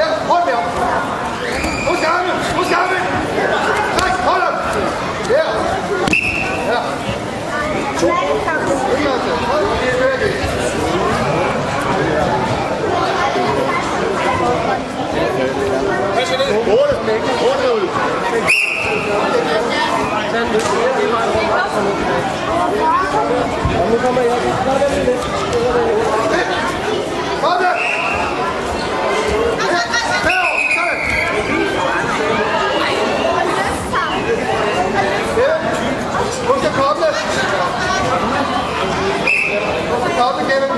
Ja, hold med op. Husk armen, husk armen. Tak. Ja. Ja. To. Hold op, er det? 8. 8 ud. Sådan, det er complicated